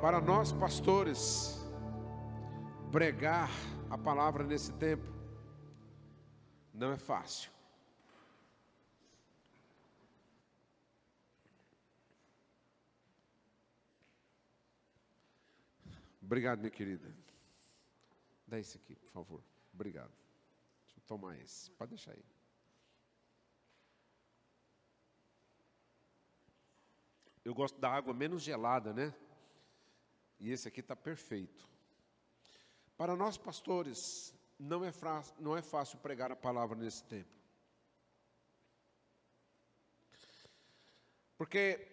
Para nós, pastores, pregar a palavra nesse tempo não é fácil. Obrigado, minha querida. Dá esse aqui, por favor. Obrigado. Deixa eu tomar esse. Pode deixar aí. Eu gosto da água menos gelada, né? E esse aqui está perfeito. Para nós pastores, não é, não é fácil pregar a palavra nesse tempo. Porque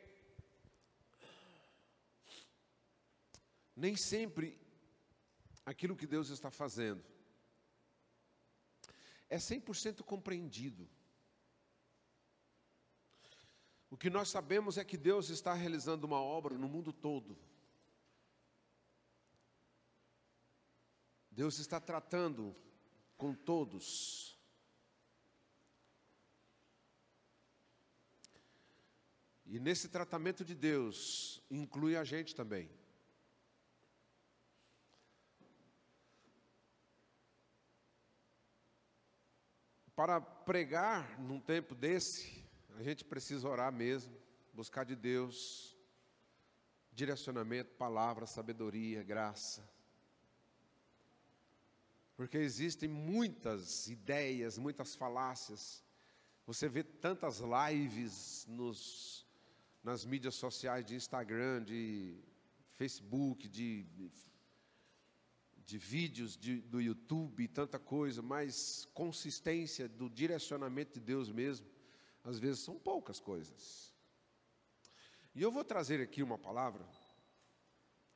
nem sempre aquilo que Deus está fazendo é 100% compreendido. O que nós sabemos é que Deus está realizando uma obra no mundo todo. Deus está tratando com todos. E nesse tratamento de Deus, inclui a gente também. Para pregar num tempo desse, a gente precisa orar mesmo, buscar de Deus direcionamento, palavra, sabedoria, graça. Porque existem muitas ideias, muitas falácias. Você vê tantas lives nos, nas mídias sociais de Instagram, de Facebook, de de vídeos de, do YouTube tanta coisa, mas consistência do direcionamento de Deus mesmo, às vezes são poucas coisas. E eu vou trazer aqui uma palavra,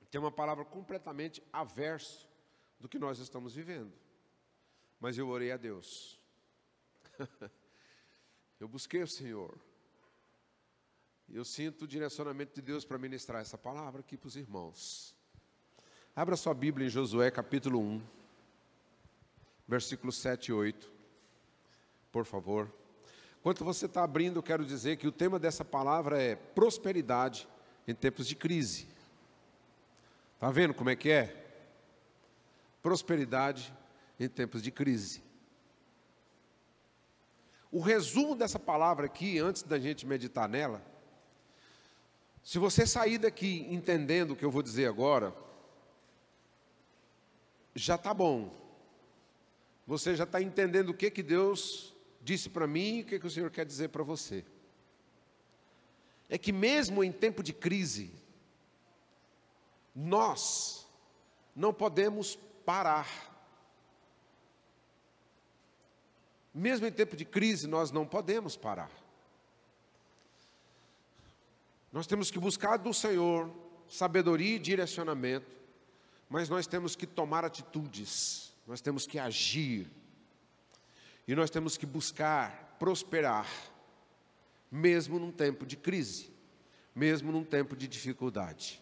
que é uma palavra completamente averso do que nós estamos vivendo. Mas eu orei a Deus. eu busquei o Senhor. Eu sinto o direcionamento de Deus para ministrar essa palavra aqui para os irmãos. Abra sua Bíblia em Josué capítulo 1, versículos 7 e 8, por favor. Enquanto você está abrindo, eu quero dizer que o tema dessa palavra é prosperidade em tempos de crise. Está vendo como é que é? Prosperidade em tempos de crise. O resumo dessa palavra aqui, antes da gente meditar nela, se você sair daqui entendendo o que eu vou dizer agora, já está bom. Você já está entendendo o que, que Deus disse para mim e o que, que o Senhor quer dizer para você. É que mesmo em tempo de crise, nós não podemos parar. Mesmo em tempo de crise, nós não podemos parar. Nós temos que buscar do Senhor sabedoria e direcionamento mas nós temos que tomar atitudes, nós temos que agir, e nós temos que buscar prosperar, mesmo num tempo de crise, mesmo num tempo de dificuldade.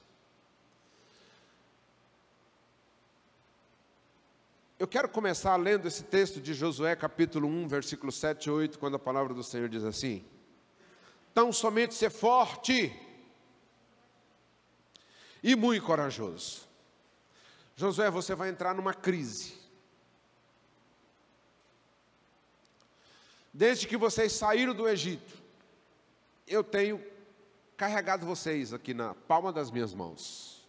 Eu quero começar lendo esse texto de Josué, capítulo 1, versículo 7 e 8, quando a palavra do Senhor diz assim: Tão somente ser forte e muito corajoso. Josué, você vai entrar numa crise. Desde que vocês saíram do Egito, eu tenho carregado vocês aqui na palma das minhas mãos,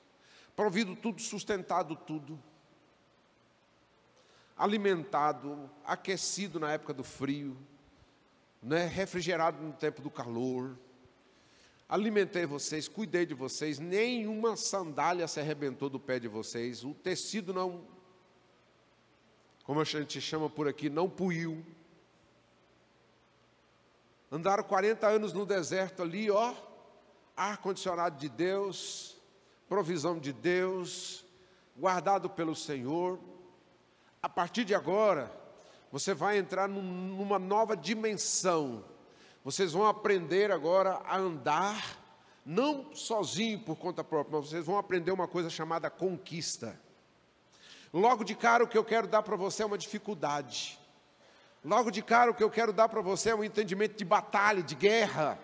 provido tudo, sustentado tudo, alimentado, aquecido na época do frio, né, refrigerado no tempo do calor alimentei vocês, cuidei de vocês, nenhuma sandália se arrebentou do pé de vocês, o tecido não, como a gente chama por aqui, não puiu. Andaram 40 anos no deserto ali, ó, ar-condicionado de Deus, provisão de Deus, guardado pelo Senhor. A partir de agora, você vai entrar numa nova dimensão vocês vão aprender agora a andar, não sozinho por conta própria, mas vocês vão aprender uma coisa chamada conquista. Logo de cara, o que eu quero dar para você é uma dificuldade. Logo de cara, o que eu quero dar para você é um entendimento de batalha, de guerra.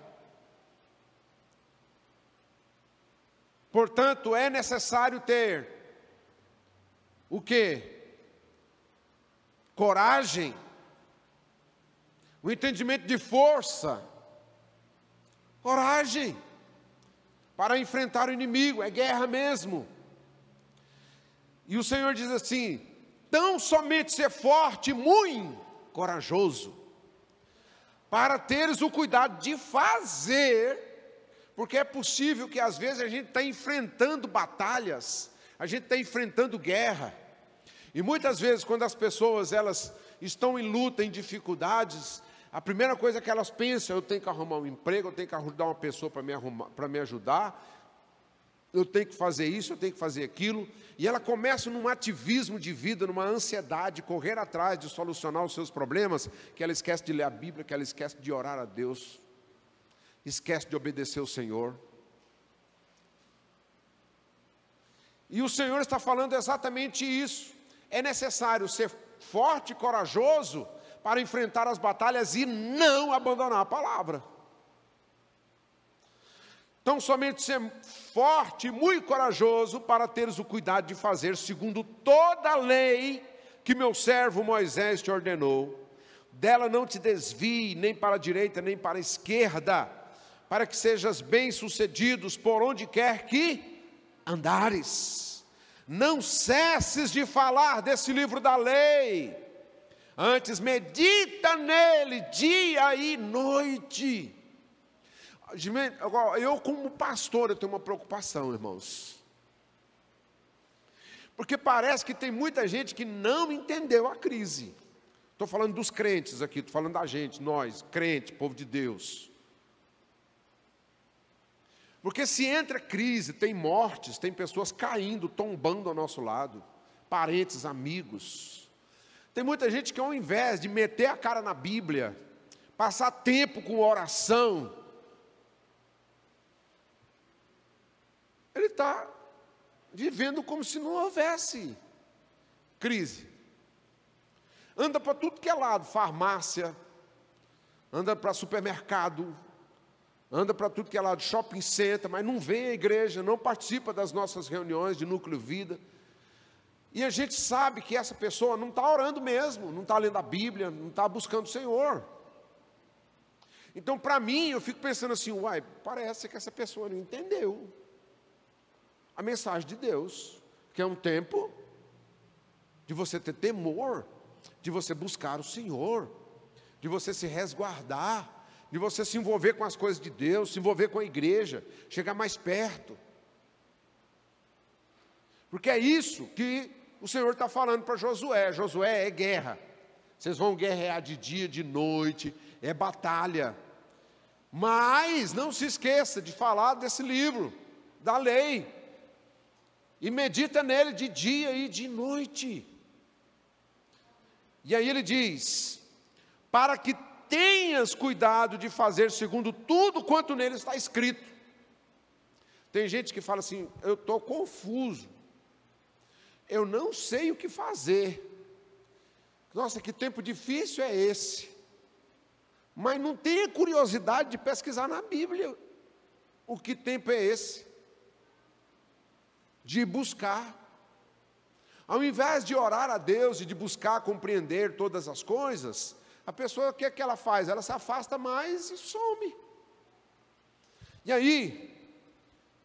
Portanto, é necessário ter o que? Coragem, o entendimento de força, coragem para enfrentar o inimigo, é guerra mesmo. E o Senhor diz assim: tão somente ser forte, muito corajoso, para teres o cuidado de fazer, porque é possível que às vezes a gente está enfrentando batalhas, a gente está enfrentando guerra, e muitas vezes quando as pessoas elas estão em luta, em dificuldades, a primeira coisa que elas pensam, eu tenho que arrumar um emprego, eu tenho que ajudar uma pessoa para me, arrumar, me ajudar, eu tenho que fazer isso, eu tenho que fazer aquilo, e ela começa num ativismo de vida, numa ansiedade, correr atrás de solucionar os seus problemas, que ela esquece de ler a Bíblia, que ela esquece de orar a Deus, esquece de obedecer o Senhor. E o Senhor está falando exatamente isso. É necessário ser forte e corajoso para enfrentar as batalhas e não abandonar a palavra. Então, somente ser forte e muito corajoso para teres o cuidado de fazer segundo toda a lei que meu servo Moisés te ordenou. Dela não te desvie nem para a direita nem para a esquerda, para que sejas bem-sucedidos por onde quer que andares. Não cesses de falar desse livro da lei, antes medita nele dia e noite eu, como pastor, eu tenho uma preocupação, irmãos. Porque parece que tem muita gente que não entendeu a crise. Estou falando dos crentes aqui, estou falando da gente, nós, crente, povo de Deus. Porque se entra crise, tem mortes, tem pessoas caindo, tombando ao nosso lado, parentes, amigos. Tem muita gente que ao invés de meter a cara na Bíblia, passar tempo com oração, ele está vivendo como se não houvesse crise. Anda para tudo que é lado, farmácia, anda para supermercado, anda para tudo que é lado, shopping center, mas não vem à igreja, não participa das nossas reuniões de núcleo vida. E a gente sabe que essa pessoa não está orando mesmo, não está lendo a Bíblia, não está buscando o Senhor. Então, para mim, eu fico pensando assim, uai, parece que essa pessoa não entendeu a mensagem de Deus, que é um tempo de você ter temor, de você buscar o Senhor, de você se resguardar, de você se envolver com as coisas de Deus, se envolver com a igreja, chegar mais perto. Porque é isso que o Senhor está falando para Josué: Josué é guerra, vocês vão guerrear de dia, de noite, é batalha. Mas não se esqueça de falar desse livro, da lei, e medita nele de dia e de noite. E aí ele diz: para que tenhas cuidado de fazer segundo tudo quanto nele está escrito. Tem gente que fala assim: eu estou confuso, eu não sei o que fazer. Nossa, que tempo difícil é esse. Mas não tenha curiosidade de pesquisar na Bíblia o que tempo é esse de buscar. Ao invés de orar a Deus e de buscar compreender todas as coisas, a pessoa o que, é que ela faz? Ela se afasta mais e some. E aí,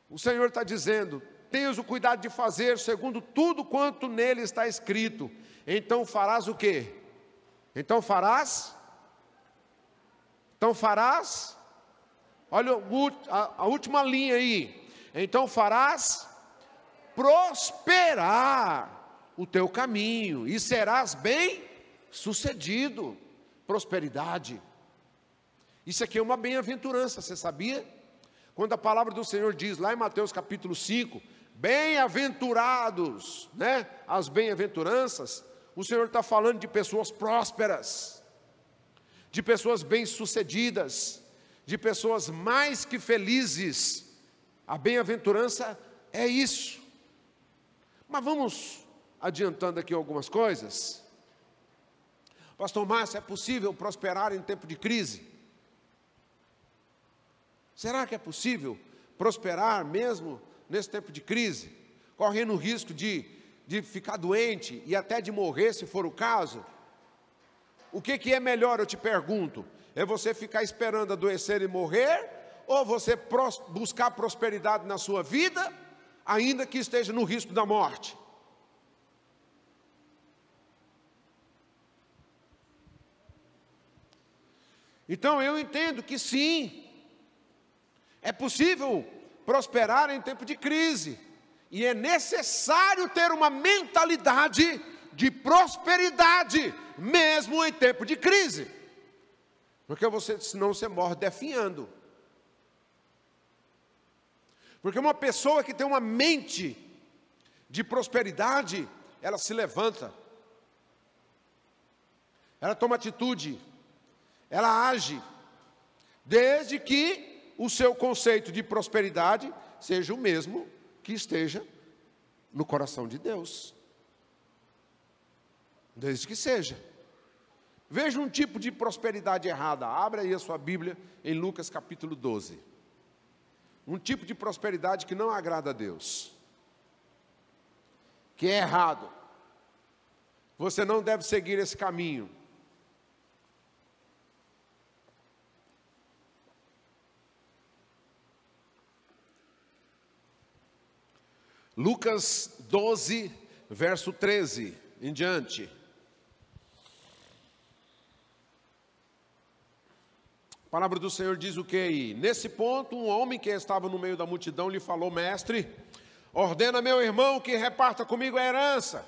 o Senhor está dizendo: tenhas o cuidado de fazer segundo tudo quanto nele está escrito. Então farás o quê? Então farás? Então farás? Olha a última linha aí. Então farás prosperar o teu caminho e serás bem sucedido. Prosperidade. Isso aqui é uma bem-aventurança, você sabia? Quando a palavra do Senhor diz lá em Mateus capítulo 5, bem-aventurados, né? As bem-aventuranças, o Senhor está falando de pessoas prósperas, de pessoas bem-sucedidas, de pessoas mais que felizes. A bem-aventurança é isso. Mas vamos adiantando aqui algumas coisas. Pastor Márcio, é possível prosperar em tempo de crise? Será que é possível prosperar mesmo nesse tempo de crise, correndo o risco de, de ficar doente e até de morrer, se for o caso, o que, que é melhor, eu te pergunto? É você ficar esperando adoecer e morrer, ou você pros, buscar prosperidade na sua vida, ainda que esteja no risco da morte? Então eu entendo que sim, é possível prosperar em tempo de crise, e é necessário ter uma mentalidade de prosperidade, mesmo em tempo de crise, porque você, senão você morre definhando. Porque uma pessoa que tem uma mente de prosperidade, ela se levanta, ela toma atitude, ela age, desde que o seu conceito de prosperidade seja o mesmo que esteja no coração de Deus. Desde que seja. Veja um tipo de prosperidade errada. Abra aí a sua Bíblia em Lucas capítulo 12. Um tipo de prosperidade que não agrada a Deus. Que é errado. Você não deve seguir esse caminho. Lucas 12, verso 13 em diante. A palavra do Senhor diz o que aí? Nesse ponto, um homem que estava no meio da multidão lhe falou: Mestre, ordena meu irmão que reparta comigo a herança.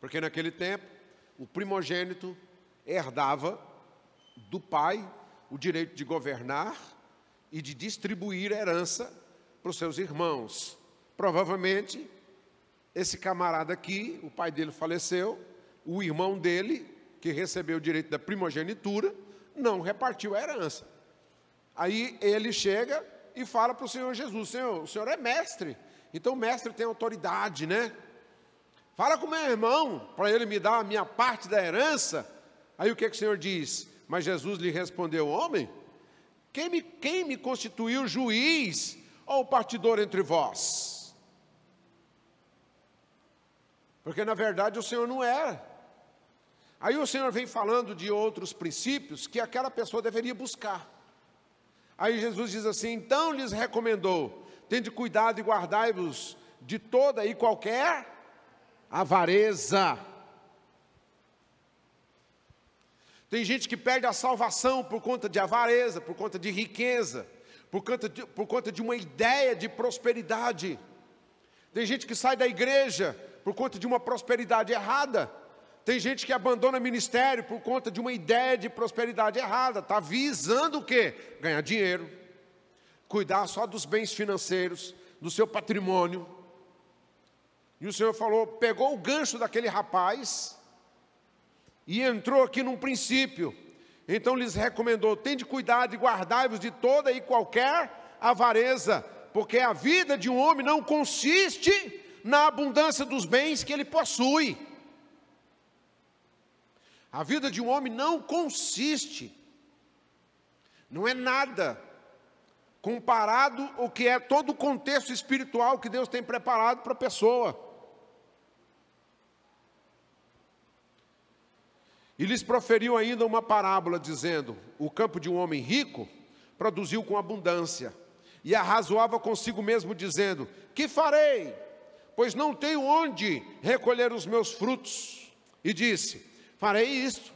Porque naquele tempo, o primogênito herdava do pai o direito de governar e de distribuir a herança para os seus irmãos. Provavelmente, esse camarada aqui, o pai dele faleceu, o irmão dele, que recebeu o direito da primogenitura, não repartiu a herança. Aí ele chega e fala para o Senhor Jesus: Senhor, o Senhor é mestre, então o mestre tem autoridade, né? Fala com meu irmão para ele me dar a minha parte da herança. Aí o que, que o Senhor diz? Mas Jesus lhe respondeu: Homem, quem me, quem me constituiu juiz ou partidor entre vós? Porque na verdade o Senhor não era. Aí o Senhor vem falando de outros princípios que aquela pessoa deveria buscar. Aí Jesus diz assim: então lhes recomendou: tende cuidado e guardai-vos de toda e qualquer avareza. Tem gente que perde a salvação por conta de avareza, por conta de riqueza, por conta de, por conta de uma ideia de prosperidade. Tem gente que sai da igreja por conta de uma prosperidade errada. Tem gente que abandona ministério por conta de uma ideia de prosperidade errada. Está visando o quê? Ganhar dinheiro, cuidar só dos bens financeiros, do seu patrimônio. E o Senhor falou, pegou o gancho daquele rapaz e entrou aqui num princípio. Então lhes recomendou: tende cuidado e guardai-vos de toda e qualquer avareza, porque a vida de um homem não consiste na abundância dos bens que ele possui. A vida de um homem não consiste, não é nada, comparado ao que é todo o contexto espiritual que Deus tem preparado para a pessoa. E lhes proferiu ainda uma parábola, dizendo: O campo de um homem rico produziu com abundância, e arrazoava consigo mesmo, dizendo: Que farei? Pois não tenho onde recolher os meus frutos. E disse: Farei isto,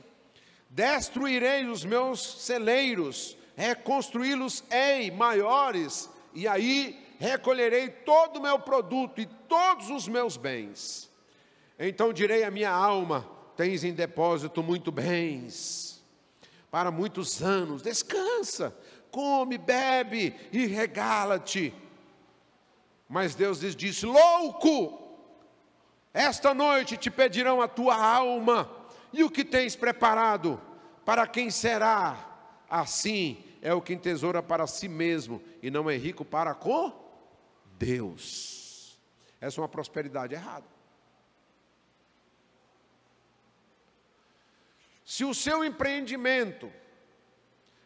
destruirei os meus celeiros, reconstruí-los-ei maiores, e aí recolherei todo o meu produto e todos os meus bens. Então direi à minha alma: Tens em depósito muito bens, para muitos anos, descansa, come, bebe e regala-te mas Deus lhes disse: Louco, esta noite te pedirão a tua alma, e o que tens preparado, para quem será? Assim é o que entesoura para si mesmo, e não é rico para com Deus. Essa é uma prosperidade errada. Se o seu empreendimento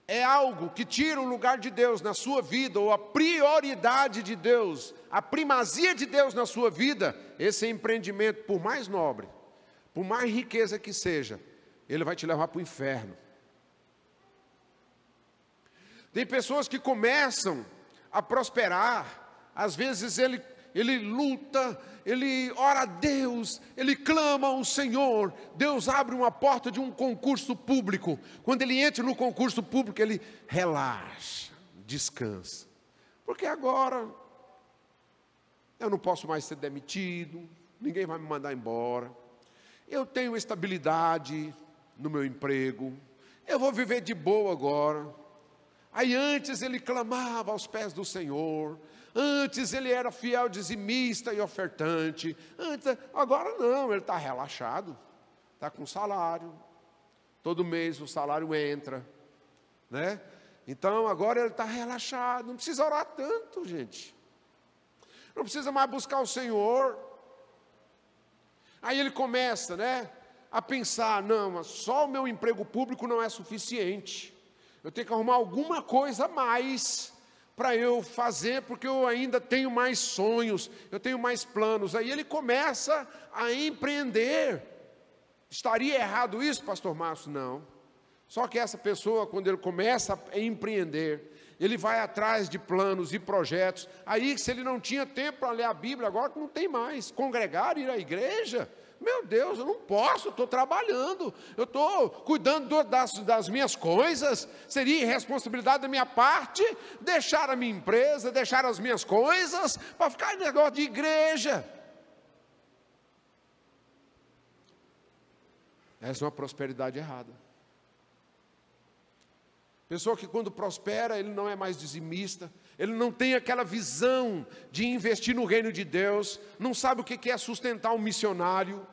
é algo que tira o lugar de Deus na sua vida, ou a prioridade de Deus, a primazia de Deus na sua vida, esse empreendimento, por mais nobre, por mais riqueza que seja, ele vai te levar para o inferno. Tem pessoas que começam a prosperar, às vezes ele, ele luta, ele ora a Deus, ele clama ao Senhor, Deus abre uma porta de um concurso público. Quando ele entra no concurso público, ele relaxa, descansa. Porque agora eu não posso mais ser demitido, ninguém vai me mandar embora. Eu tenho estabilidade no meu emprego. Eu vou viver de boa agora. Aí antes ele clamava aos pés do Senhor, Antes ele era fiel dizimista e ofertante. Antes, agora não, ele está relaxado. Está com salário. Todo mês o salário entra. Né? Então agora ele está relaxado. Não precisa orar tanto, gente. Não precisa mais buscar o Senhor. Aí ele começa, né? A pensar, não, só o meu emprego público não é suficiente. Eu tenho que arrumar alguma coisa a mais para eu fazer, porque eu ainda tenho mais sonhos, eu tenho mais planos. Aí ele começa a empreender. Estaria errado isso, pastor Márcio? Não. Só que essa pessoa, quando ele começa a empreender, ele vai atrás de planos e projetos. Aí, se ele não tinha tempo para ler a Bíblia, agora não tem mais. Congregar, ir à igreja, meu Deus, eu não posso, estou trabalhando, eu estou cuidando das, das minhas coisas. Seria irresponsabilidade da minha parte deixar a minha empresa, deixar as minhas coisas, para ficar em negócio de igreja. Essa é uma prosperidade errada. Pessoa que quando prospera, ele não é mais dizimista, ele não tem aquela visão de investir no reino de Deus, não sabe o que é sustentar um missionário,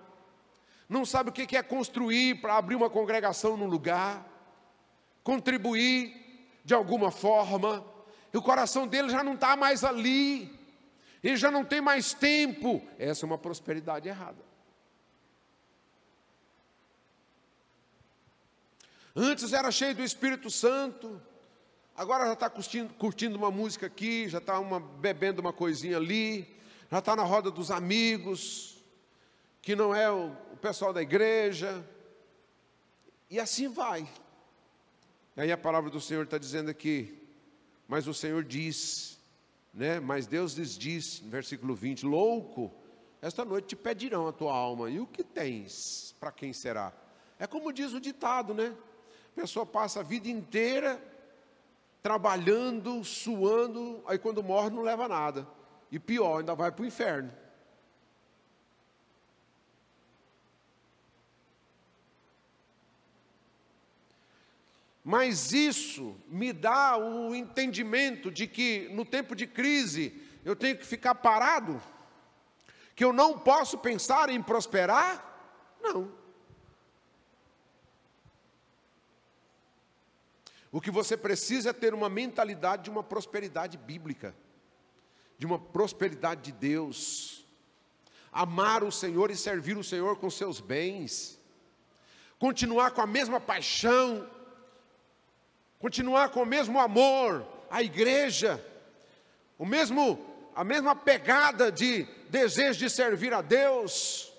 não sabe o que é construir para abrir uma congregação num lugar, contribuir de alguma forma, e o coração dele já não está mais ali, ele já não tem mais tempo. Essa é uma prosperidade errada. Antes era cheio do Espírito Santo, agora já está curtindo, curtindo, uma música aqui, já está bebendo uma coisinha ali, já está na roda dos amigos, que não é o, pessoal da igreja, e assim vai. E aí a palavra do Senhor está dizendo aqui, mas o Senhor diz, né? Mas Deus lhes diz, no versículo 20: Louco, esta noite te pedirão a tua alma, e o que tens? Para quem será? É como diz o ditado, né? A pessoa passa a vida inteira trabalhando, suando, aí quando morre não leva nada. E pior, ainda vai para o inferno. Mas isso me dá o entendimento de que no tempo de crise eu tenho que ficar parado, que eu não posso pensar em prosperar? Não. O que você precisa é ter uma mentalidade de uma prosperidade bíblica, de uma prosperidade de Deus. Amar o Senhor e servir o Senhor com seus bens. Continuar com a mesma paixão continuar com o mesmo amor à igreja, o mesmo, a mesma pegada de desejo de servir a Deus,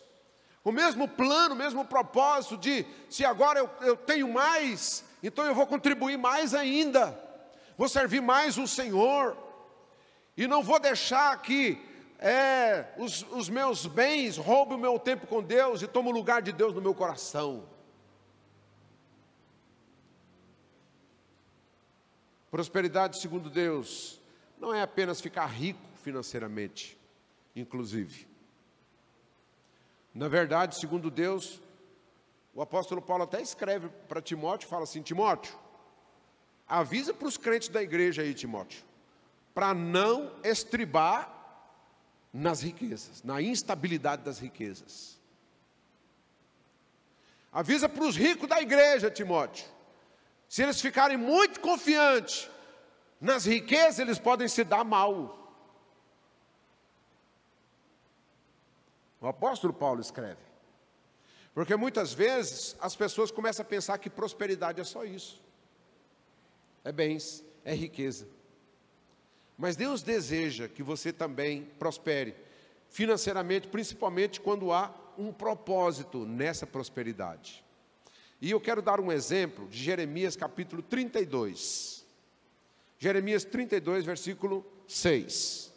o mesmo plano, o mesmo propósito de se agora eu, eu tenho mais, então eu vou contribuir mais ainda, vou servir mais o Senhor, e não vou deixar que é, os, os meus bens roubem o meu tempo com Deus e tomem o lugar de Deus no meu coração. Prosperidade, segundo Deus, não é apenas ficar rico financeiramente, inclusive. Na verdade, segundo Deus, o apóstolo Paulo até escreve para Timóteo, fala assim: Timóteo, avisa para os crentes da igreja aí, Timóteo, para não estribar nas riquezas, na instabilidade das riquezas. Avisa para os ricos da igreja, Timóteo, se eles ficarem muito confiantes nas riquezas, eles podem se dar mal. O apóstolo Paulo escreve. Porque muitas vezes as pessoas começam a pensar que prosperidade é só isso. é bens, é riqueza. Mas Deus deseja que você também prospere financeiramente, principalmente quando há um propósito nessa prosperidade. E eu quero dar um exemplo de Jeremias capítulo 32. Jeremias 32, versículo 6.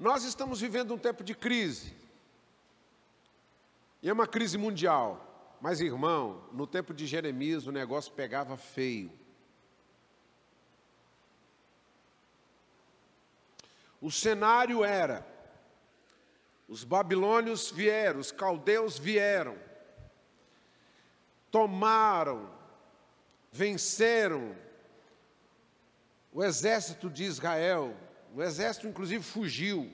Nós estamos vivendo um tempo de crise. E é uma crise mundial. Mas, irmão, no tempo de Jeremias o negócio pegava feio. O cenário era: os babilônios vieram, os caldeus vieram, tomaram, venceram o exército de Israel, o exército inclusive fugiu,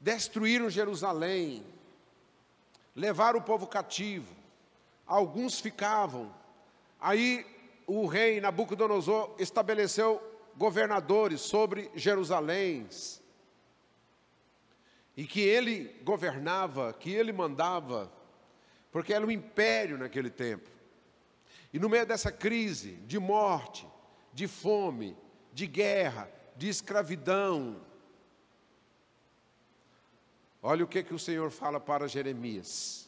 destruíram Jerusalém, levaram o povo cativo, alguns ficavam. Aí o rei Nabucodonosor estabeleceu governadores sobre Jerusalém, e que ele governava, que ele mandava, porque era um império naquele tempo. E no meio dessa crise de morte, de fome, de guerra, de escravidão, Olha o que, que o Senhor fala para Jeremias.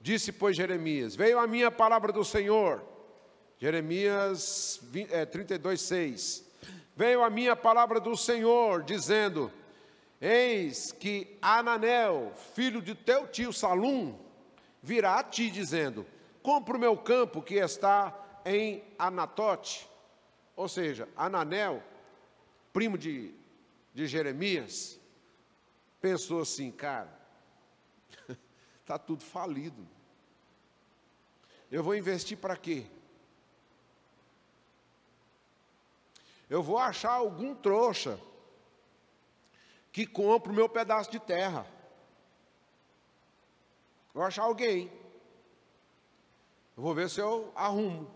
Disse, pois, Jeremias: Veio a minha palavra do Senhor. Jeremias é, 32, 6. Veio a minha palavra do Senhor, dizendo: Eis que Ananel, filho de teu tio Salum, virá a ti, dizendo: Compra o meu campo que está em Anatote. Ou seja, Ananel, primo de, de Jeremias, pensou assim, cara, está tudo falido. Eu vou investir para quê? Eu vou achar algum trouxa que compre o meu pedaço de terra. Vou achar alguém. Eu vou ver se eu arrumo.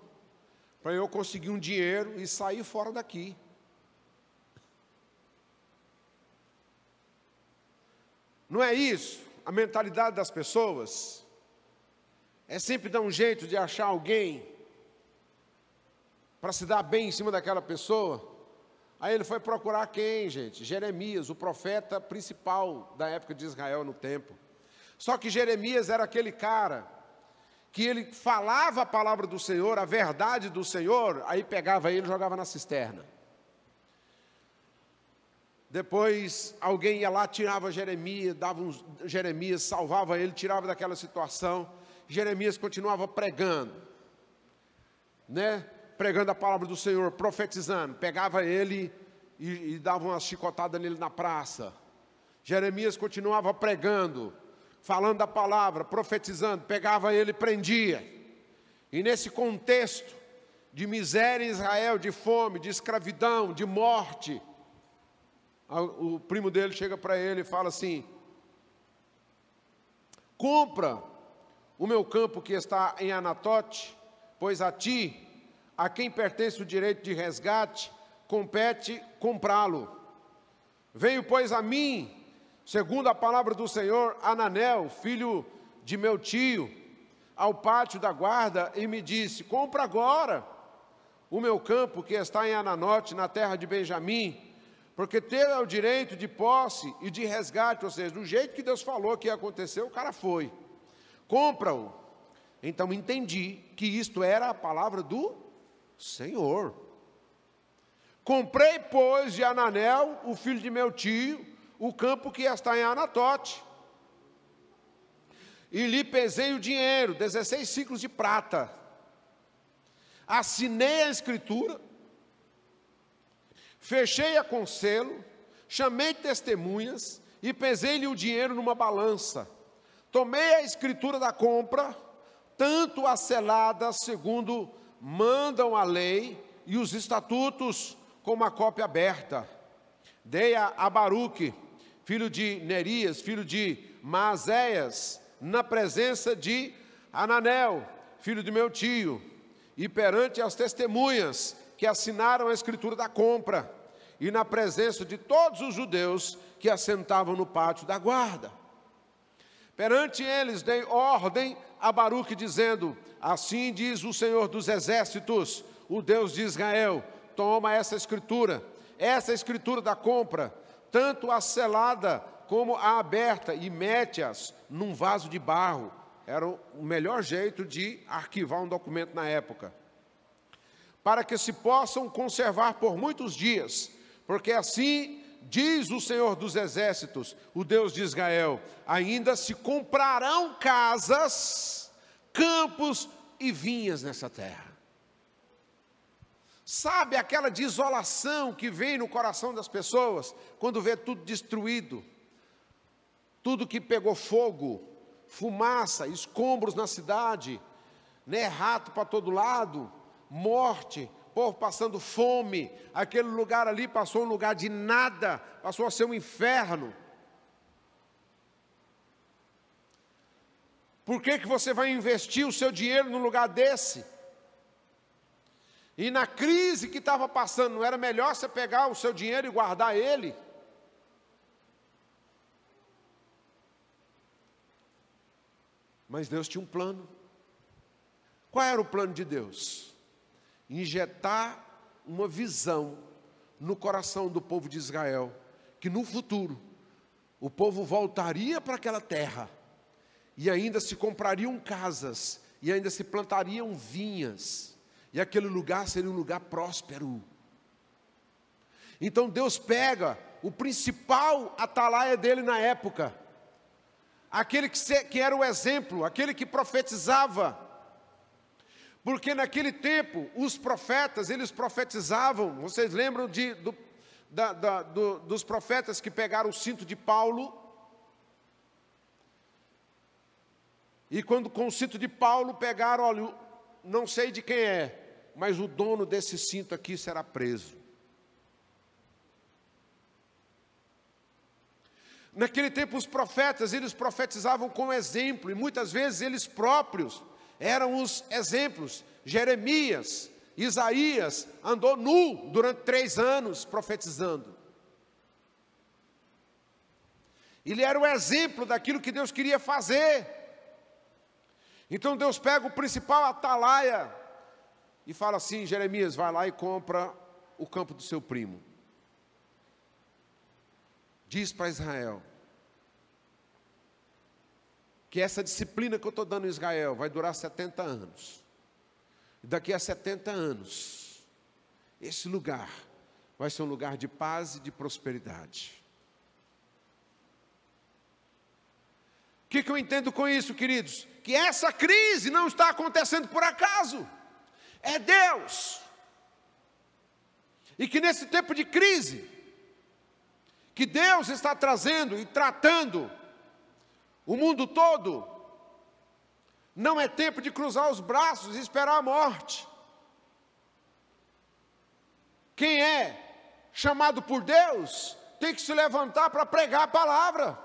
Para eu conseguir um dinheiro e sair fora daqui. Não é isso a mentalidade das pessoas? É sempre dar um jeito de achar alguém para se dar bem em cima daquela pessoa. Aí ele foi procurar quem, gente? Jeremias, o profeta principal da época de Israel no tempo. Só que Jeremias era aquele cara que ele falava a palavra do Senhor, a verdade do Senhor, aí pegava ele e jogava na cisterna. Depois alguém ia lá, tirava Jeremias, dava um, Jeremias, salvava ele, tirava daquela situação. Jeremias continuava pregando, né? Pregando a palavra do Senhor, profetizando. Pegava ele e, e dava uma chicotada nele na praça. Jeremias continuava pregando, falando a palavra, profetizando. Pegava ele e prendia. E nesse contexto de miséria em Israel, de fome, de escravidão, de morte, o primo dele chega para ele e fala assim: compra o meu campo que está em Anatote, pois a ti, a quem pertence o direito de resgate, compete comprá-lo. Veio, pois, a mim, segundo a palavra do Senhor, Ananel, filho de meu tio, ao pátio da guarda e me disse: Compra agora o meu campo que está em Ananote, na terra de Benjamim porque ter é o direito de posse e de resgate, ou seja, do jeito que Deus falou que ia acontecer, o cara foi. Compra-o. Então entendi que isto era a palavra do Senhor. Comprei, pois, de Ananel, o filho de meu tio, o campo que está em Anatote. E lhe pesei o dinheiro, 16 ciclos de prata. Assinei a escritura Fechei-a com selo, chamei testemunhas e pesei-lhe o dinheiro numa balança. Tomei a escritura da compra, tanto a selada, segundo mandam a lei e os estatutos, como a cópia aberta. Dei-a a Baruque, filho de Nerias, filho de Maazéias, na presença de Ananel, filho de meu tio, e perante as testemunhas que assinaram a escritura da compra. e na presença de todos os judeus que assentavam no pátio da guarda. Perante eles dei ordem a Baruque, dizendo: Assim diz o Senhor dos Exércitos, o Deus de Israel: toma essa escritura, essa escritura da compra, tanto a selada como a aberta, e mete-as num vaso de barro. Era o melhor jeito de arquivar um documento na época. Para que se possam conservar por muitos dias, porque assim diz o Senhor dos Exércitos, o Deus de Israel: ainda se comprarão casas, campos e vinhas nessa terra. Sabe aquela desolação que vem no coração das pessoas quando vê tudo destruído, tudo que pegou fogo, fumaça, escombros na cidade, né, rato para todo lado, morte, povo passando fome, aquele lugar ali passou um lugar de nada, passou a ser um inferno. Por que, que você vai investir o seu dinheiro num lugar desse? E na crise que estava passando, não era melhor você pegar o seu dinheiro e guardar ele? Mas Deus tinha um plano. Qual era o plano de Deus? Injetar uma visão no coração do povo de Israel, que no futuro o povo voltaria para aquela terra e ainda se comprariam casas e ainda se plantariam vinhas e aquele lugar seria um lugar próspero. Então Deus pega o principal atalaia dele na época, aquele que, era o exemplo, aquele que profetizava, porque naquele tempo os profetas, eles profetizavam, vocês lembram de, do, da, da, do, dos profetas que pegaram o cinto de Paulo, e quando com o cinto de Paulo pegaram, olha, não sei de quem é, mas o dono desse cinto aqui será preso. Naquele tempo os profetas, eles profetizavam com exemplo, e muitas vezes eles próprios eram os exemplos. Jeremias, Isaías andou nu durante três anos profetizando. Ele era o exemplo daquilo que Deus queria fazer. Então Deus pega o principal atalaia e fala assim: Jeremias, vai lá e compra o campo do seu primo. Diz para Israel que essa disciplina que eu estou dando em Israel vai durar 70 anos. E daqui a 70 anos, esse lugar vai ser um lugar de paz e de prosperidade. O que, que eu entendo com isso, queridos? que essa crise não está acontecendo por acaso, é Deus. E que nesse tempo de crise, que Deus está trazendo e tratando o mundo todo, não é tempo de cruzar os braços e esperar a morte. Quem é chamado por Deus tem que se levantar para pregar a palavra.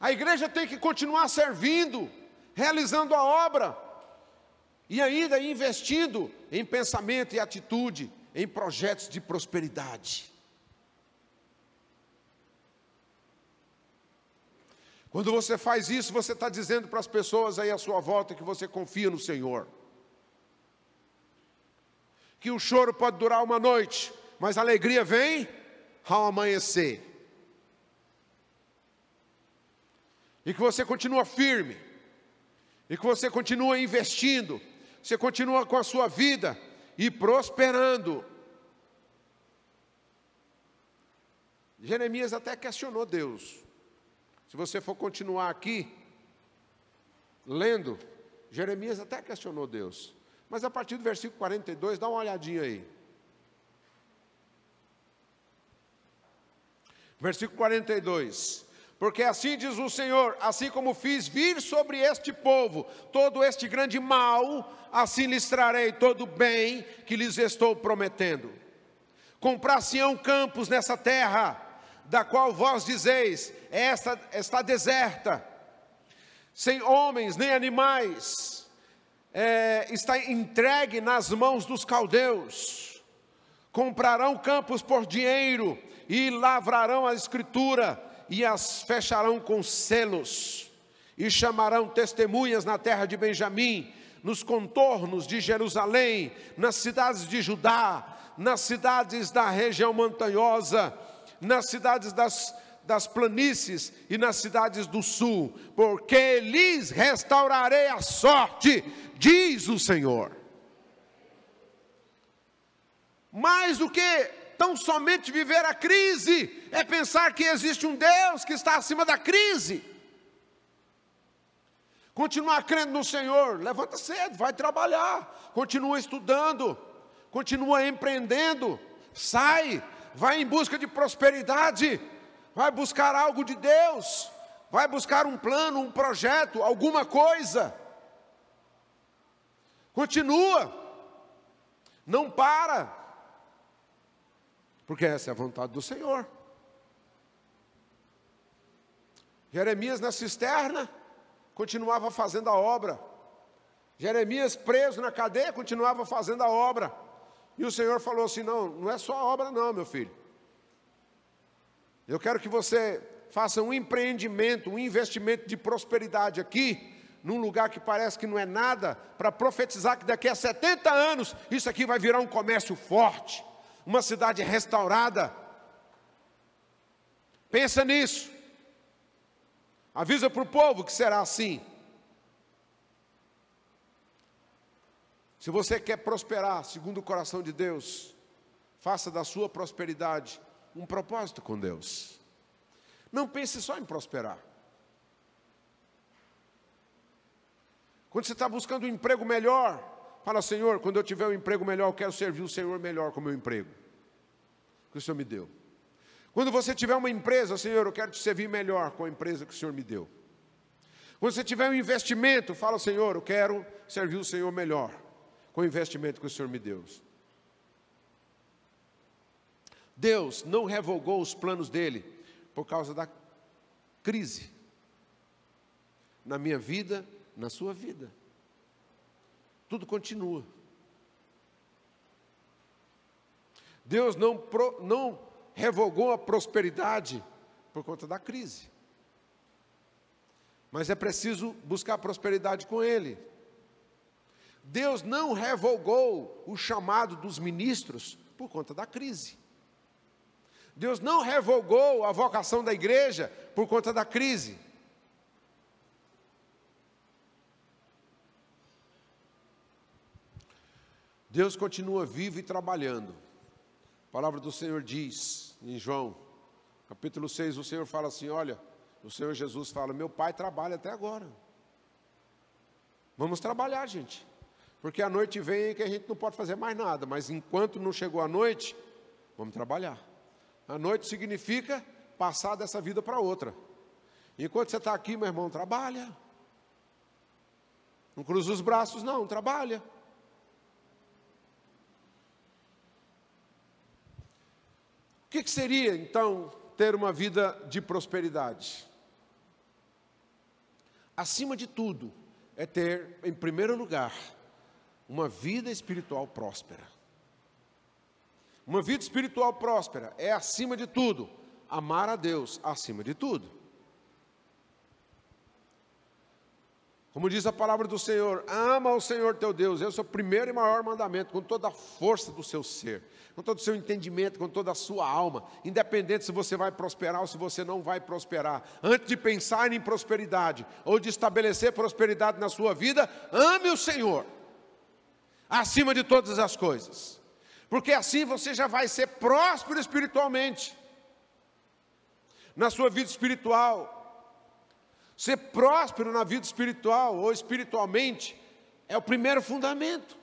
A igreja tem que continuar servindo, realizando a obra e ainda investindo em pensamento e atitude, em projetos de prosperidade. Quando você faz isso, você está dizendo para as pessoas aí à sua volta que você confia no Senhor. Que o choro pode durar uma noite, mas a alegria vem ao amanhecer. e que você continua firme, e que você continua investindo, você continua com a sua vida e prosperando. Jeremias até questionou Deus. Se você for continuar aqui, lendo, Jeremias até questionou Deus. Mas a partir do versículo 42, dá uma olhadinha aí. Versículo 42. Porque assim diz o Senhor: assim como fiz vir sobre este povo todo este grande mal, assim lhes trarei todo o bem que lhes estou prometendo. Comprar-se-ão campos nessa terra, da qual vós dizeis: esta está deserta, sem homens nem animais, é, está entregue nas mãos dos caldeus. comprarão campos por dinheiro e lavrarão a escritura e as fecharão com selos e chamarão testemunhas na terra de Benjamim, nos contornos de Jerusalém, nas cidades de Judá, nas cidades da região montanhosa, nas cidades das, das planícies e nas cidades do sul, porque lhes restaurarei a sorte, diz o Senhor. Mais do que tão somente viver a crise, é pensar que existe um Deus que está acima da crise. Continuar crendo no Senhor, levanta cedo, vai trabalhar, continua estudando, continua empreendendo, sai, vai em busca de prosperidade, vai buscar algo de Deus, vai buscar um plano, um projeto, alguma coisa. Continua, não para, porque essa é a vontade do Senhor. Jeremias na cisterna, continuava fazendo a obra. Jeremias preso na cadeia, continuava fazendo a obra. E o Senhor falou assim: Não, não é só a obra, não, meu filho. Eu quero que você faça um empreendimento, um investimento de prosperidade aqui, num lugar que parece que não é nada, para profetizar que daqui a 70 anos isso aqui vai virar um comércio forte, uma cidade restaurada. Pensa nisso. Avisa para o povo que será assim. Se você quer prosperar segundo o coração de Deus, faça da sua prosperidade um propósito com Deus. Não pense só em prosperar. Quando você está buscando um emprego melhor, fala, Senhor, quando eu tiver um emprego melhor, eu quero servir o Senhor melhor com o meu emprego. Que o Senhor me deu. Quando você tiver uma empresa, Senhor, eu quero te servir melhor com a empresa que o Senhor me deu. Quando você tiver um investimento, fala, Senhor, eu quero servir o Senhor melhor com o investimento que o Senhor me deu. Deus não revogou os planos dele por causa da crise na minha vida, na sua vida. Tudo continua. Deus não, não revogou a prosperidade por conta da crise. Mas é preciso buscar prosperidade com Ele. Deus não revogou o chamado dos ministros por conta da crise. Deus não revogou a vocação da igreja por conta da crise. Deus continua vivo e trabalhando. A palavra do Senhor diz em João, capítulo 6, o Senhor fala assim: Olha, o Senhor Jesus fala: Meu pai trabalha até agora. Vamos trabalhar, gente. Porque a noite vem que a gente não pode fazer mais nada, mas enquanto não chegou a noite, vamos trabalhar. A noite significa passar dessa vida para outra. Enquanto você está aqui, meu irmão, trabalha. Não cruza os braços, não, trabalha. Que, que seria então ter uma vida de prosperidade? Acima de tudo, é ter, em primeiro lugar, uma vida espiritual próspera. Uma vida espiritual próspera é, acima de tudo, amar a Deus acima de tudo. Como diz a palavra do Senhor, ama o Senhor teu Deus, esse é o primeiro e maior mandamento, com toda a força do seu ser com todo o seu entendimento, com toda a sua alma, independente se você vai prosperar ou se você não vai prosperar. Antes de pensar em prosperidade ou de estabelecer prosperidade na sua vida, ame o Senhor, acima de todas as coisas, porque assim você já vai ser próspero espiritualmente, na sua vida espiritual. Ser próspero na vida espiritual ou espiritualmente é o primeiro fundamento.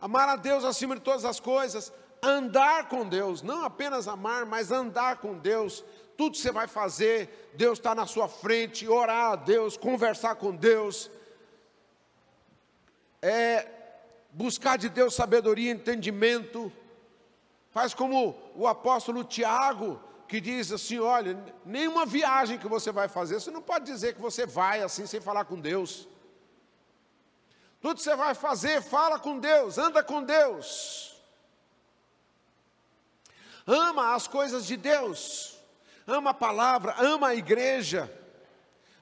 Amar a Deus acima de todas as coisas, andar com Deus, não apenas amar, mas andar com Deus. Tudo que você vai fazer, Deus está na sua frente, orar a Deus, conversar com Deus, é buscar de Deus sabedoria, entendimento. Faz como o apóstolo Tiago, que diz assim: olha, nenhuma viagem que você vai fazer, você não pode dizer que você vai assim sem falar com Deus. Tudo que você vai fazer, fala com Deus, anda com Deus. ama as coisas de Deus, ama a palavra, ama a igreja,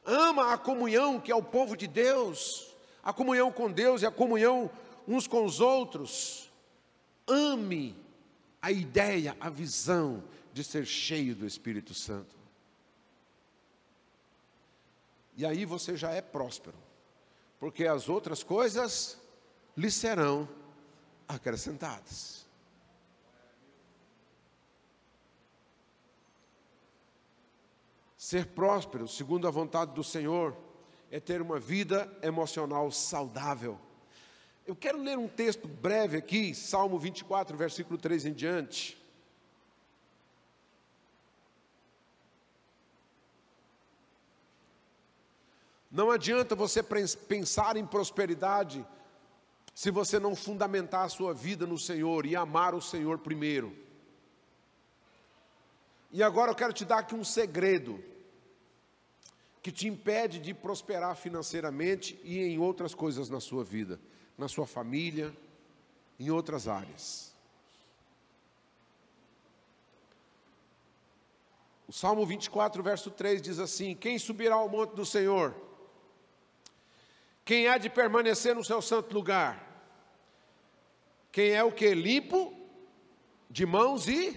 ama a comunhão que é o povo de Deus, a comunhão com Deus e a comunhão uns com os outros. Ame a ideia, a visão de ser cheio do Espírito Santo. E aí você já é próspero, porque as outras coisas lhe serão acrescentadas. Ser próspero, segundo a vontade do Senhor, é ter uma vida emocional saudável. Eu quero ler um texto breve aqui, Salmo 24, versículo 3 em diante. Não adianta você pensar em prosperidade se você não fundamentar a sua vida no Senhor e amar o Senhor primeiro. E agora eu quero te dar aqui um segredo que te impede de prosperar financeiramente e em outras coisas na sua vida na sua família, em outras áreas. O Salmo 24, verso 3 diz assim: Quem subirá ao monte do Senhor? Quem há de permanecer no seu santo lugar? Quem é o que? Limpo de mãos e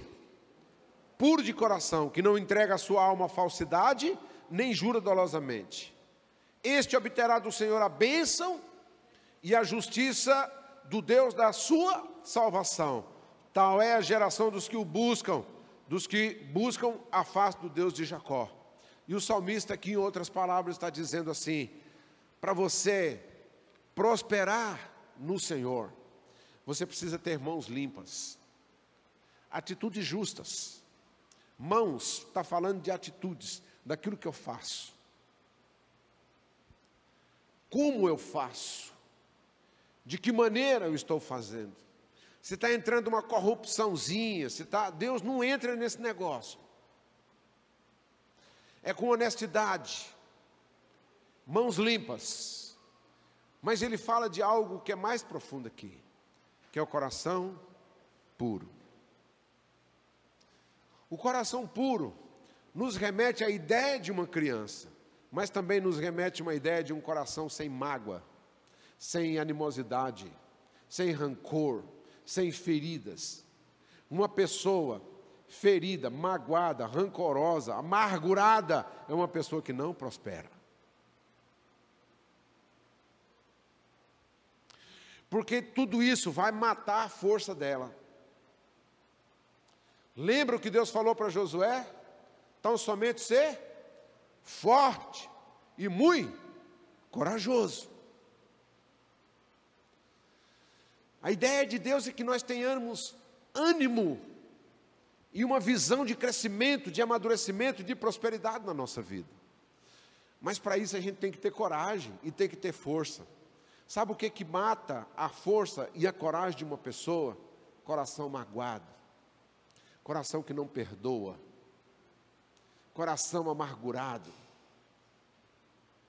puro de coração, que não entrega a sua alma à falsidade, nem jura dolosamente. Este obterá do Senhor a bênção e a justiça do Deus da sua salvação. Tal é a geração dos que o buscam, dos que buscam a face do Deus de Jacó. E o salmista aqui, em outras palavras, está dizendo assim: para você prosperar no Senhor, você precisa ter mãos limpas, atitudes justas. Mãos está falando de atitudes, daquilo que eu faço. Como eu faço? de que maneira eu estou fazendo. Se está entrando uma corrupçãozinha, se tá, Deus não entra nesse negócio. É com honestidade, mãos limpas. Mas ele fala de algo que é mais profundo aqui, que é o coração puro. O coração puro nos remete à ideia de uma criança, mas também nos remete a uma ideia de um coração sem mágoa, sem animosidade, sem rancor, sem feridas. Uma pessoa ferida, magoada, rancorosa, amargurada, é uma pessoa que não prospera. Porque tudo isso vai matar a força dela. Lembra o que Deus falou para Josué? Então somente ser forte e muito corajoso. A ideia de Deus é que nós tenhamos ânimo e uma visão de crescimento, de amadurecimento, de prosperidade na nossa vida. Mas para isso a gente tem que ter coragem e tem que ter força. Sabe o que que mata a força e a coragem de uma pessoa? Coração magoado. Coração que não perdoa. Coração amargurado.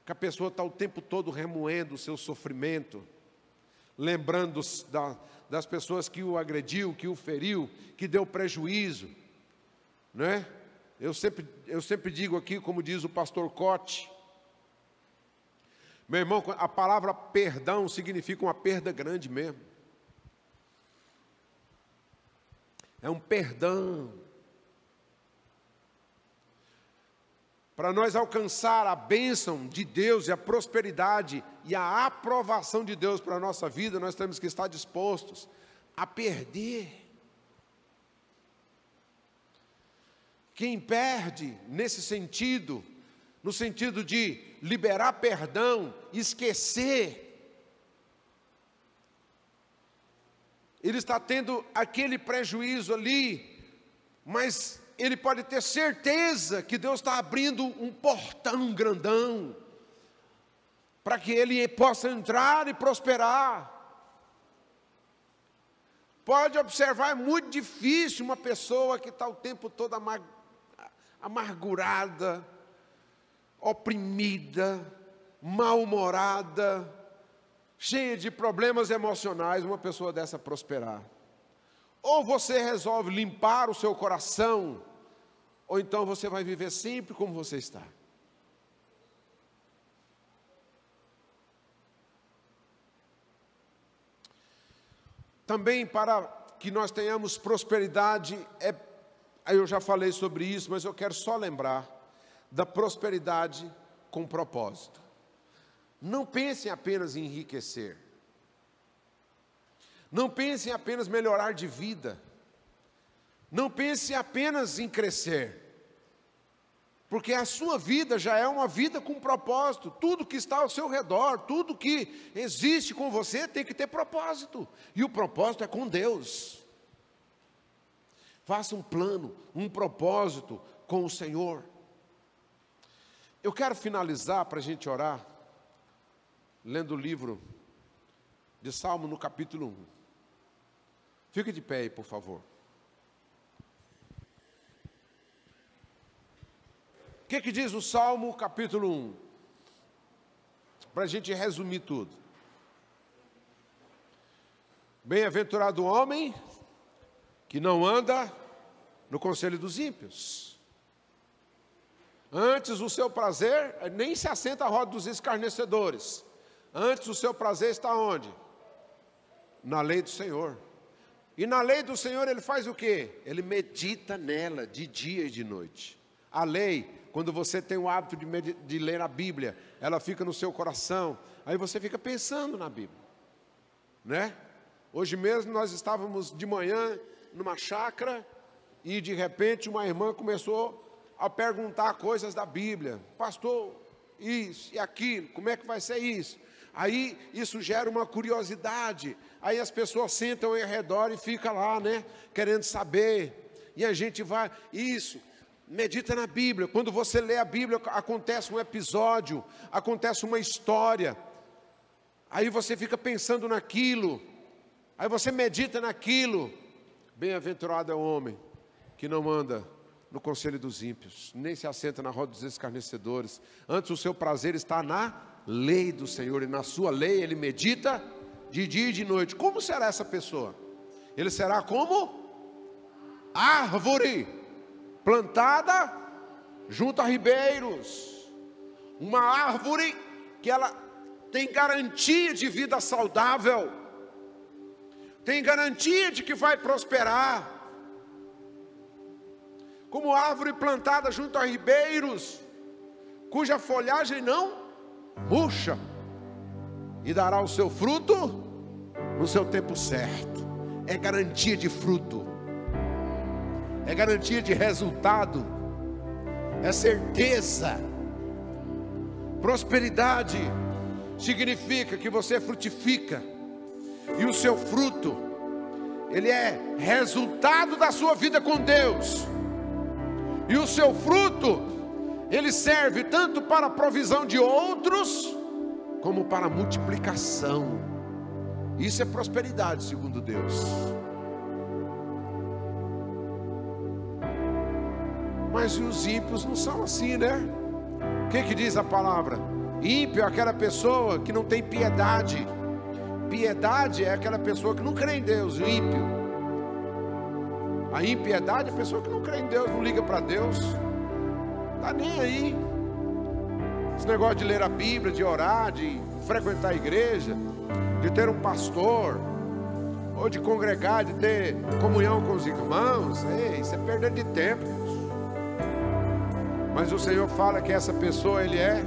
Que a pessoa está o tempo todo remoendo o seu sofrimento lembrando da, das pessoas que o agrediu, que o feriu, que deu prejuízo, né? Eu sempre, eu sempre digo aqui, como diz o pastor Cote, meu irmão, a palavra perdão significa uma perda grande mesmo. É um perdão. Para nós alcançar a bênção de Deus e a prosperidade e a aprovação de Deus para a nossa vida, nós temos que estar dispostos a perder. Quem perde nesse sentido, no sentido de liberar perdão, esquecer, ele está tendo aquele prejuízo ali, mas ele pode ter certeza que Deus está abrindo um portão grandão, para que ele possa entrar e prosperar. Pode observar, é muito difícil uma pessoa que está o tempo todo amargurada, oprimida, mal-humorada, cheia de problemas emocionais, uma pessoa dessa prosperar. Ou você resolve limpar o seu coração, ou então você vai viver sempre como você está. Também para que nós tenhamos prosperidade, é, eu já falei sobre isso, mas eu quero só lembrar da prosperidade com propósito. Não pensem apenas em enriquecer. Não pense em apenas melhorar de vida. Não pense apenas em crescer. Porque a sua vida já é uma vida com propósito. Tudo que está ao seu redor, tudo que existe com você tem que ter propósito. E o propósito é com Deus. Faça um plano, um propósito com o Senhor. Eu quero finalizar para a gente orar, lendo o livro de Salmo no capítulo 1. Fique de pé aí, por favor. O que, que diz o Salmo capítulo 1? Para a gente resumir tudo. Bem-aventurado o homem que não anda no conselho dos ímpios. Antes o seu prazer nem se assenta à roda dos escarnecedores. Antes o seu prazer está onde? Na lei do Senhor. E na lei do Senhor ele faz o quê? Ele medita nela de dia e de noite. A lei, quando você tem o hábito de, de ler a Bíblia, ela fica no seu coração, aí você fica pensando na Bíblia, né? Hoje mesmo nós estávamos de manhã numa chácara e de repente uma irmã começou a perguntar coisas da Bíblia, pastor, isso e aquilo, como é que vai ser isso? Aí isso gera uma curiosidade. Aí as pessoas sentam ao redor e ficam lá, né? Querendo saber. E a gente vai, isso, medita na Bíblia. Quando você lê a Bíblia, acontece um episódio, acontece uma história. Aí você fica pensando naquilo. Aí você medita naquilo. Bem-aventurado é o homem que não anda no conselho dos ímpios, nem se assenta na roda dos escarnecedores. Antes o seu prazer está na lei do Senhor, e na sua lei ele medita de dia e de noite. Como será essa pessoa? Ele será como árvore plantada junto a ribeiros. Uma árvore que ela tem garantia de vida saudável. Tem garantia de que vai prosperar. Como árvore plantada junto a ribeiros, cuja folhagem não murcha e dará o seu fruto no seu tempo certo. É garantia de fruto, é garantia de resultado, é certeza. Prosperidade significa que você frutifica e o seu fruto ele é resultado da sua vida com Deus. E o seu fruto ele serve tanto para a provisão de outros, como para a multiplicação. Isso é prosperidade, segundo Deus. Mas os ímpios não são assim, né? O que, que diz a palavra? Ímpio é aquela pessoa que não tem piedade. Piedade é aquela pessoa que não crê em Deus, o ímpio. A impiedade é a pessoa que não crê em Deus, não liga para Deus. Está nem aí. Esse negócio de ler a Bíblia, de orar, de frequentar a igreja, de ter um pastor, ou de congregar, de ter comunhão com os irmãos, ei, isso é perda de tempo. Mas o Senhor fala que essa pessoa, ele é.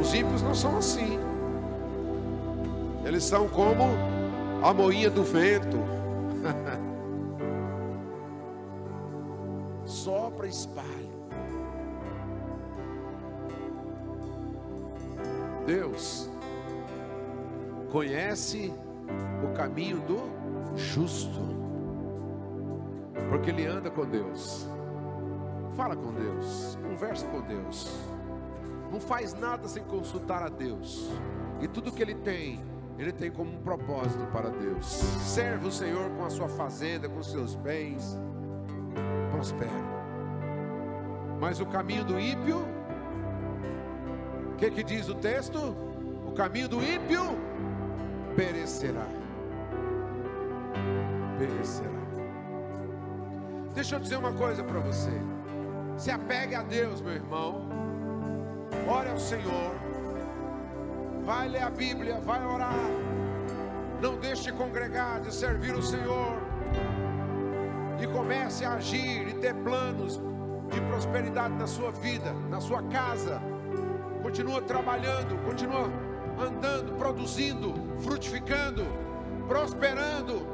Os ímpios não são assim. Eles são como a moinha do vento. Sopra espalha. Deus conhece o caminho do justo, porque ele anda com Deus. Fala com Deus, conversa com Deus. Não faz nada sem consultar a Deus. E tudo que ele tem, ele tem como um propósito para Deus. Serve o Senhor com a sua fazenda, com seus bens. Prospera. Mas o caminho do ímpio que, que diz o texto? O caminho do ímpio perecerá. Perecerá. Deixa eu dizer uma coisa para você. Se apegue a Deus, meu irmão. Ore ao Senhor. Vai ler a Bíblia, vai orar. Não deixe de congregar, de servir o Senhor. E comece a agir e ter planos de prosperidade na sua vida, na sua casa. Continua trabalhando, continua andando, produzindo, frutificando, prosperando.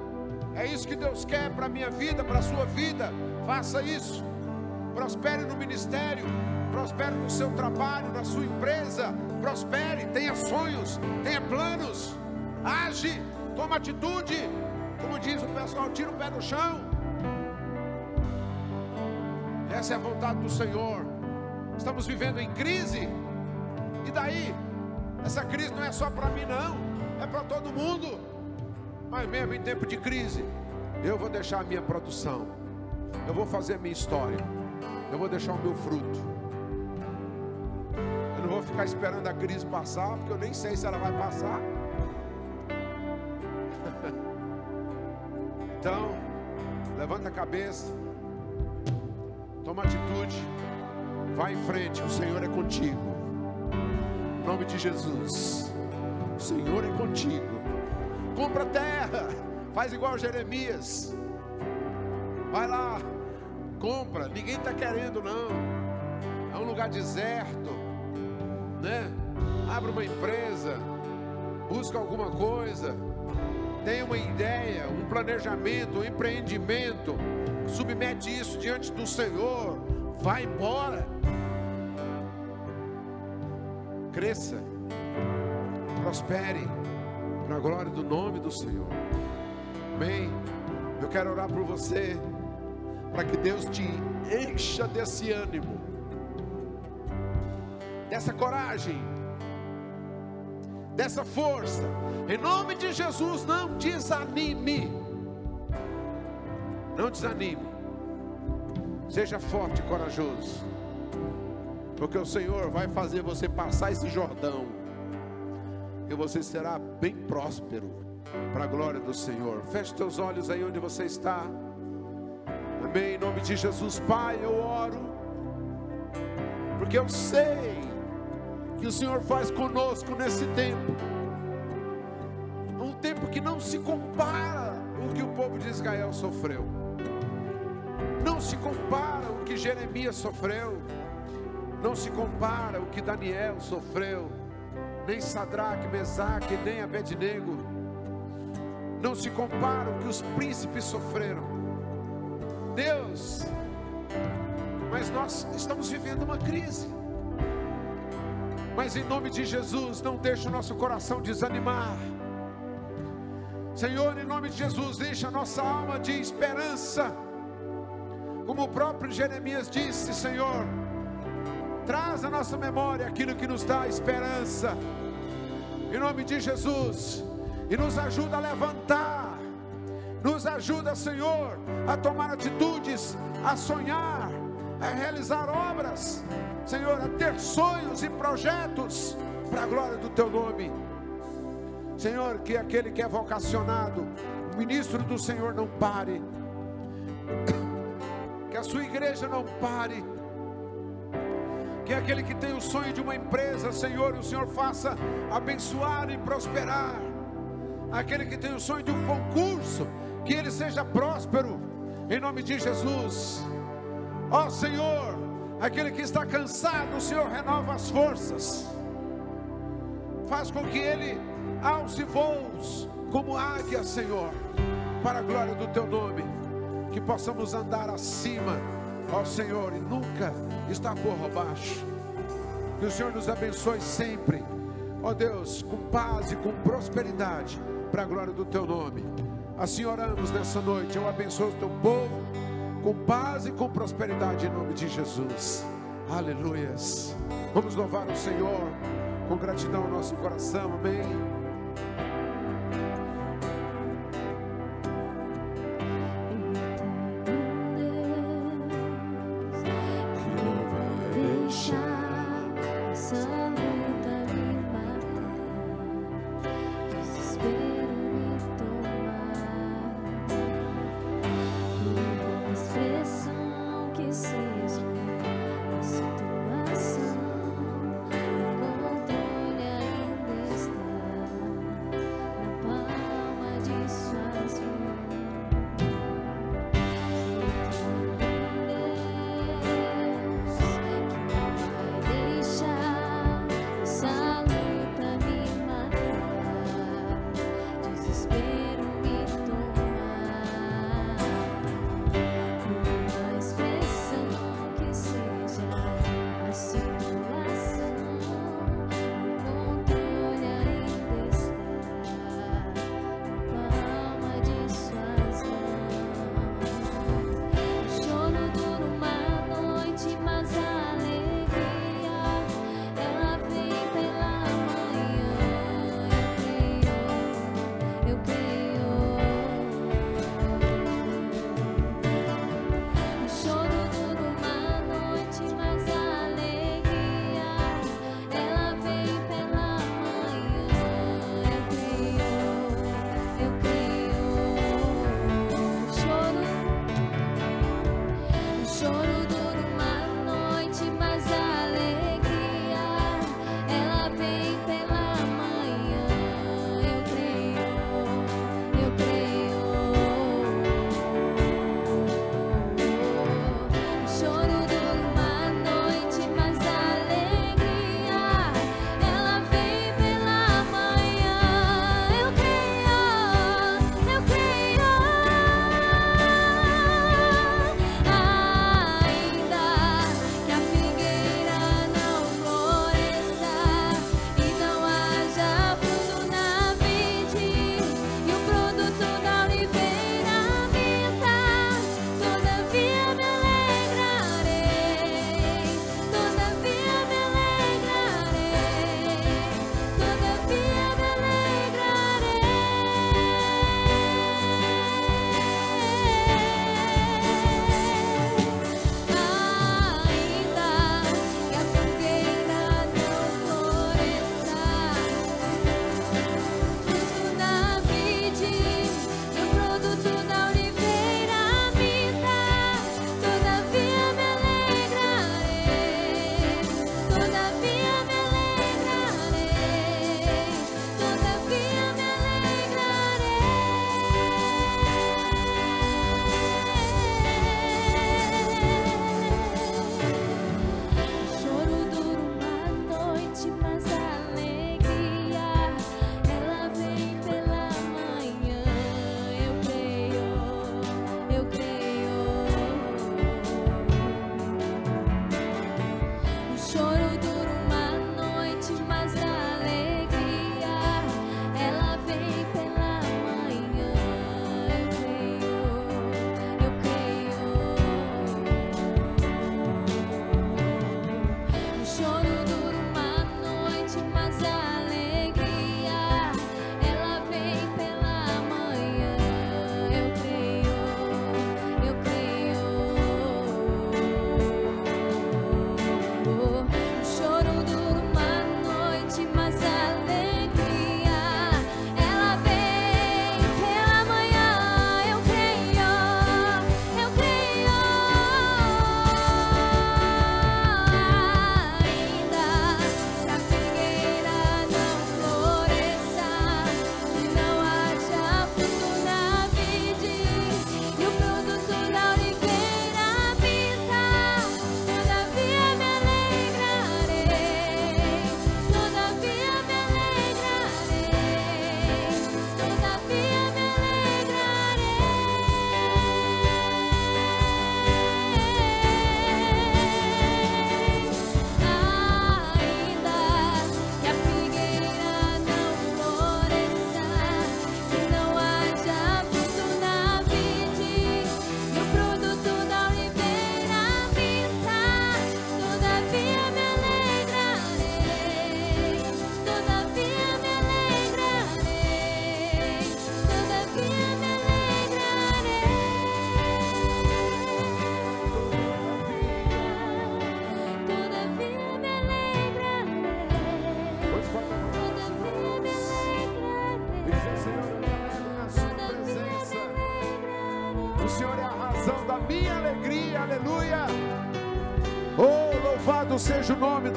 É isso que Deus quer para a minha vida, para a sua vida. Faça isso. Prospere no ministério, prospere no seu trabalho, na sua empresa. Prospere, tenha sonhos, tenha planos. Age, toma atitude. Como diz o pessoal, tira o pé do chão. Essa é a vontade do Senhor. Estamos vivendo em crise. E daí? Essa crise não é só para mim, não. É para todo mundo. Mas mesmo em tempo de crise, eu vou deixar a minha produção. Eu vou fazer a minha história. Eu vou deixar o meu fruto. Eu não vou ficar esperando a crise passar, porque eu nem sei se ela vai passar. então, levanta a cabeça. Toma atitude. Vai em frente, o Senhor é contigo. Em nome de Jesus. O Senhor é contigo. Compra terra. Faz igual Jeremias. Vai lá. Compra. Ninguém está querendo, não. É um lugar deserto. Né? Abre uma empresa. Busca alguma coisa. Tem uma ideia, um planejamento, um empreendimento submete isso diante do Senhor, vai embora. Cresça, prospere, para a glória do nome do Senhor. Amém. Eu quero orar por você, para que Deus te encha desse ânimo, dessa coragem, dessa força. Em nome de Jesus, não desanime. Não desanime. Seja forte e corajoso. Porque o Senhor vai fazer você passar esse Jordão. E você será bem próspero. Para a glória do Senhor. Feche teus olhos aí onde você está. Amém. Em nome de Jesus, Pai, eu oro. Porque eu sei que o Senhor faz conosco nesse tempo. Um tempo que não se compara o que o povo de Israel sofreu. Não se compara o que Jeremias sofreu, não se compara o que Daniel sofreu, nem Sadraque, Mesaque, nem Abednego. Não se compara o que os príncipes sofreram. Deus, mas nós estamos vivendo uma crise. Mas em nome de Jesus, não deixe o nosso coração desanimar. Senhor, em nome de Jesus, deixa a nossa alma de esperança como o próprio Jeremias disse, Senhor, traz à nossa memória aquilo que nos dá esperança, em nome de Jesus, e nos ajuda a levantar, nos ajuda, Senhor, a tomar atitudes, a sonhar, a realizar obras, Senhor, a ter sonhos e projetos para a glória do Teu nome. Senhor, que aquele que é vocacionado, ministro do Senhor não pare sua igreja não pare, que aquele que tem o sonho de uma empresa, Senhor, o Senhor faça abençoar e prosperar, aquele que tem o sonho de um concurso, que ele seja próspero, em nome de Jesus, ó Senhor, aquele que está cansado, o Senhor renova as forças, faz com que ele alce voos como águia, Senhor, para a glória do teu nome que possamos andar acima, ó Senhor, e nunca estar por baixo. Que o Senhor nos abençoe sempre, ó Deus, com paz e com prosperidade, para a glória do Teu nome. Assim oramos nessa noite. Eu abençoo o Teu povo com paz e com prosperidade em nome de Jesus. Aleluias. Vamos louvar o Senhor com gratidão ao nosso coração. Amém.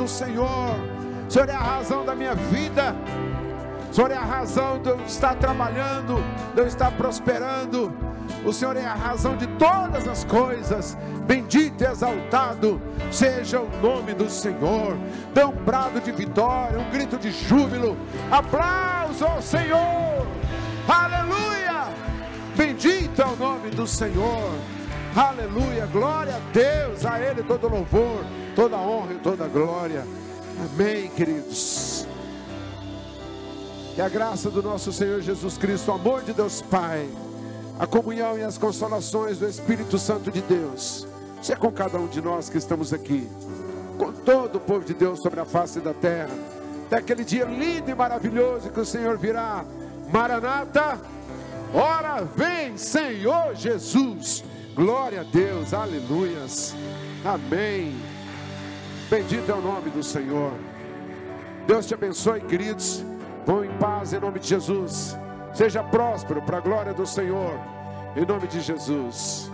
Senhor. O Senhor é a razão da minha vida. O Senhor é a razão de eu estar trabalhando, de eu estar prosperando. O Senhor é a razão de todas as coisas. Bendito e exaltado seja o nome do Senhor. Dê um brado de vitória, um grito de júbilo. Aplauso ao Senhor. Aleluia. Bendito é o nome do Senhor. Aleluia. Glória a Deus. A Ele todo louvor, toda honra e toda glória. Amém, queridos. Que a graça do nosso Senhor Jesus Cristo, o amor de Deus Pai, a comunhão e as consolações do Espírito Santo de Deus, seja com cada um de nós que estamos aqui, com todo o povo de Deus sobre a face da terra, até aquele dia lindo e maravilhoso que o Senhor virá. Maranata, ora vem, Senhor Jesus. Glória a Deus, aleluias, amém. Bendito é o nome do Senhor. Deus te abençoe, queridos. Vão em paz em nome de Jesus. Seja próspero para a glória do Senhor. Em nome de Jesus.